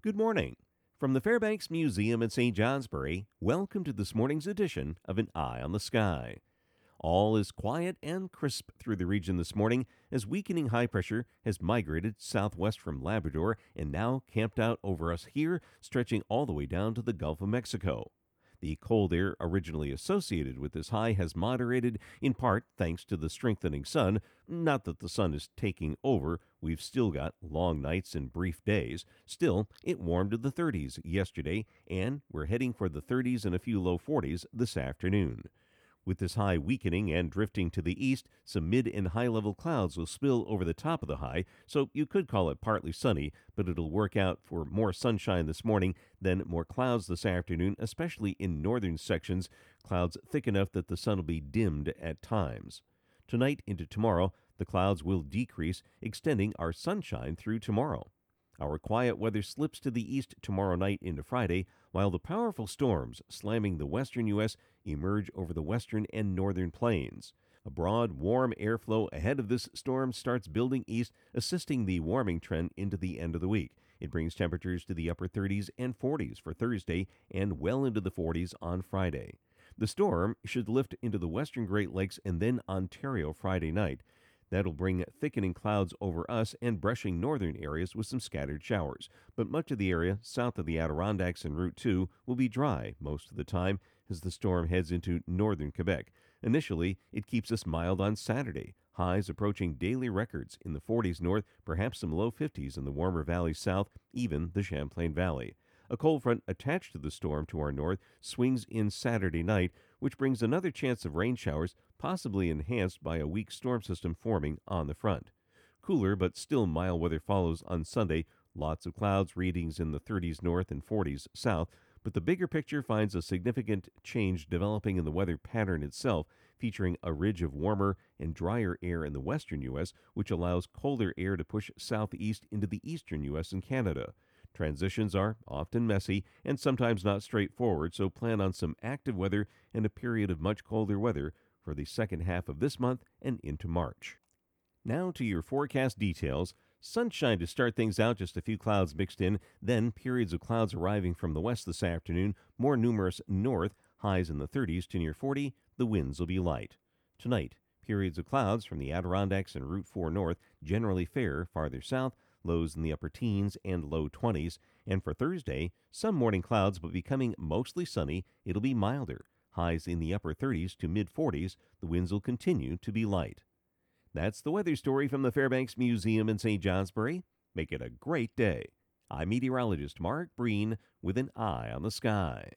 Good morning. From the Fairbanks Museum in St. Johnsbury, welcome to this morning's edition of An Eye on the Sky. All is quiet and crisp through the region this morning as weakening high pressure has migrated southwest from Labrador and now camped out over us here, stretching all the way down to the Gulf of Mexico. The cold air originally associated with this high has moderated, in part thanks to the strengthening sun. Not that the sun is taking over, we've still got long nights and brief days. Still, it warmed to the 30s yesterday, and we're heading for the 30s and a few low 40s this afternoon. With this high weakening and drifting to the east, some mid and high level clouds will spill over the top of the high, so you could call it partly sunny, but it'll work out for more sunshine this morning, then more clouds this afternoon, especially in northern sections, clouds thick enough that the sun will be dimmed at times. Tonight into tomorrow, the clouds will decrease, extending our sunshine through tomorrow. Our quiet weather slips to the east tomorrow night into Friday, while the powerful storms slamming the western U.S. emerge over the western and northern plains. A broad, warm airflow ahead of this storm starts building east, assisting the warming trend into the end of the week. It brings temperatures to the upper 30s and 40s for Thursday and well into the 40s on Friday. The storm should lift into the western Great Lakes and then Ontario Friday night. That'll bring thickening clouds over us and brushing northern areas with some scattered showers. But much of the area south of the Adirondacks and Route 2 will be dry most of the time as the storm heads into northern Quebec. Initially, it keeps us mild on Saturday, highs approaching daily records in the 40s north, perhaps some low 50s in the warmer valleys south, even the Champlain Valley. A cold front attached to the storm to our north swings in Saturday night, which brings another chance of rain showers, possibly enhanced by a weak storm system forming on the front. Cooler but still mild weather follows on Sunday. Lots of clouds, readings in the 30s north and 40s south, but the bigger picture finds a significant change developing in the weather pattern itself, featuring a ridge of warmer and drier air in the western U.S., which allows colder air to push southeast into the eastern U.S. and Canada. Transitions are often messy and sometimes not straightforward, so plan on some active weather and a period of much colder weather for the second half of this month and into March. Now to your forecast details. Sunshine to start things out, just a few clouds mixed in, then periods of clouds arriving from the west this afternoon, more numerous north, highs in the 30s to near 40. The winds will be light. Tonight, periods of clouds from the Adirondacks and Route 4 north, generally fair farther south, lows in the upper teens and low 20s. And for Thursday, some morning clouds but becoming mostly sunny. It'll be milder, highs in the upper 30s to mid 40s. The winds will continue to be light. That's the weather story from the Fairbanks Museum in St. Johnsbury. Make it a great day. I'm meteorologist Mark Breen with an eye on the sky.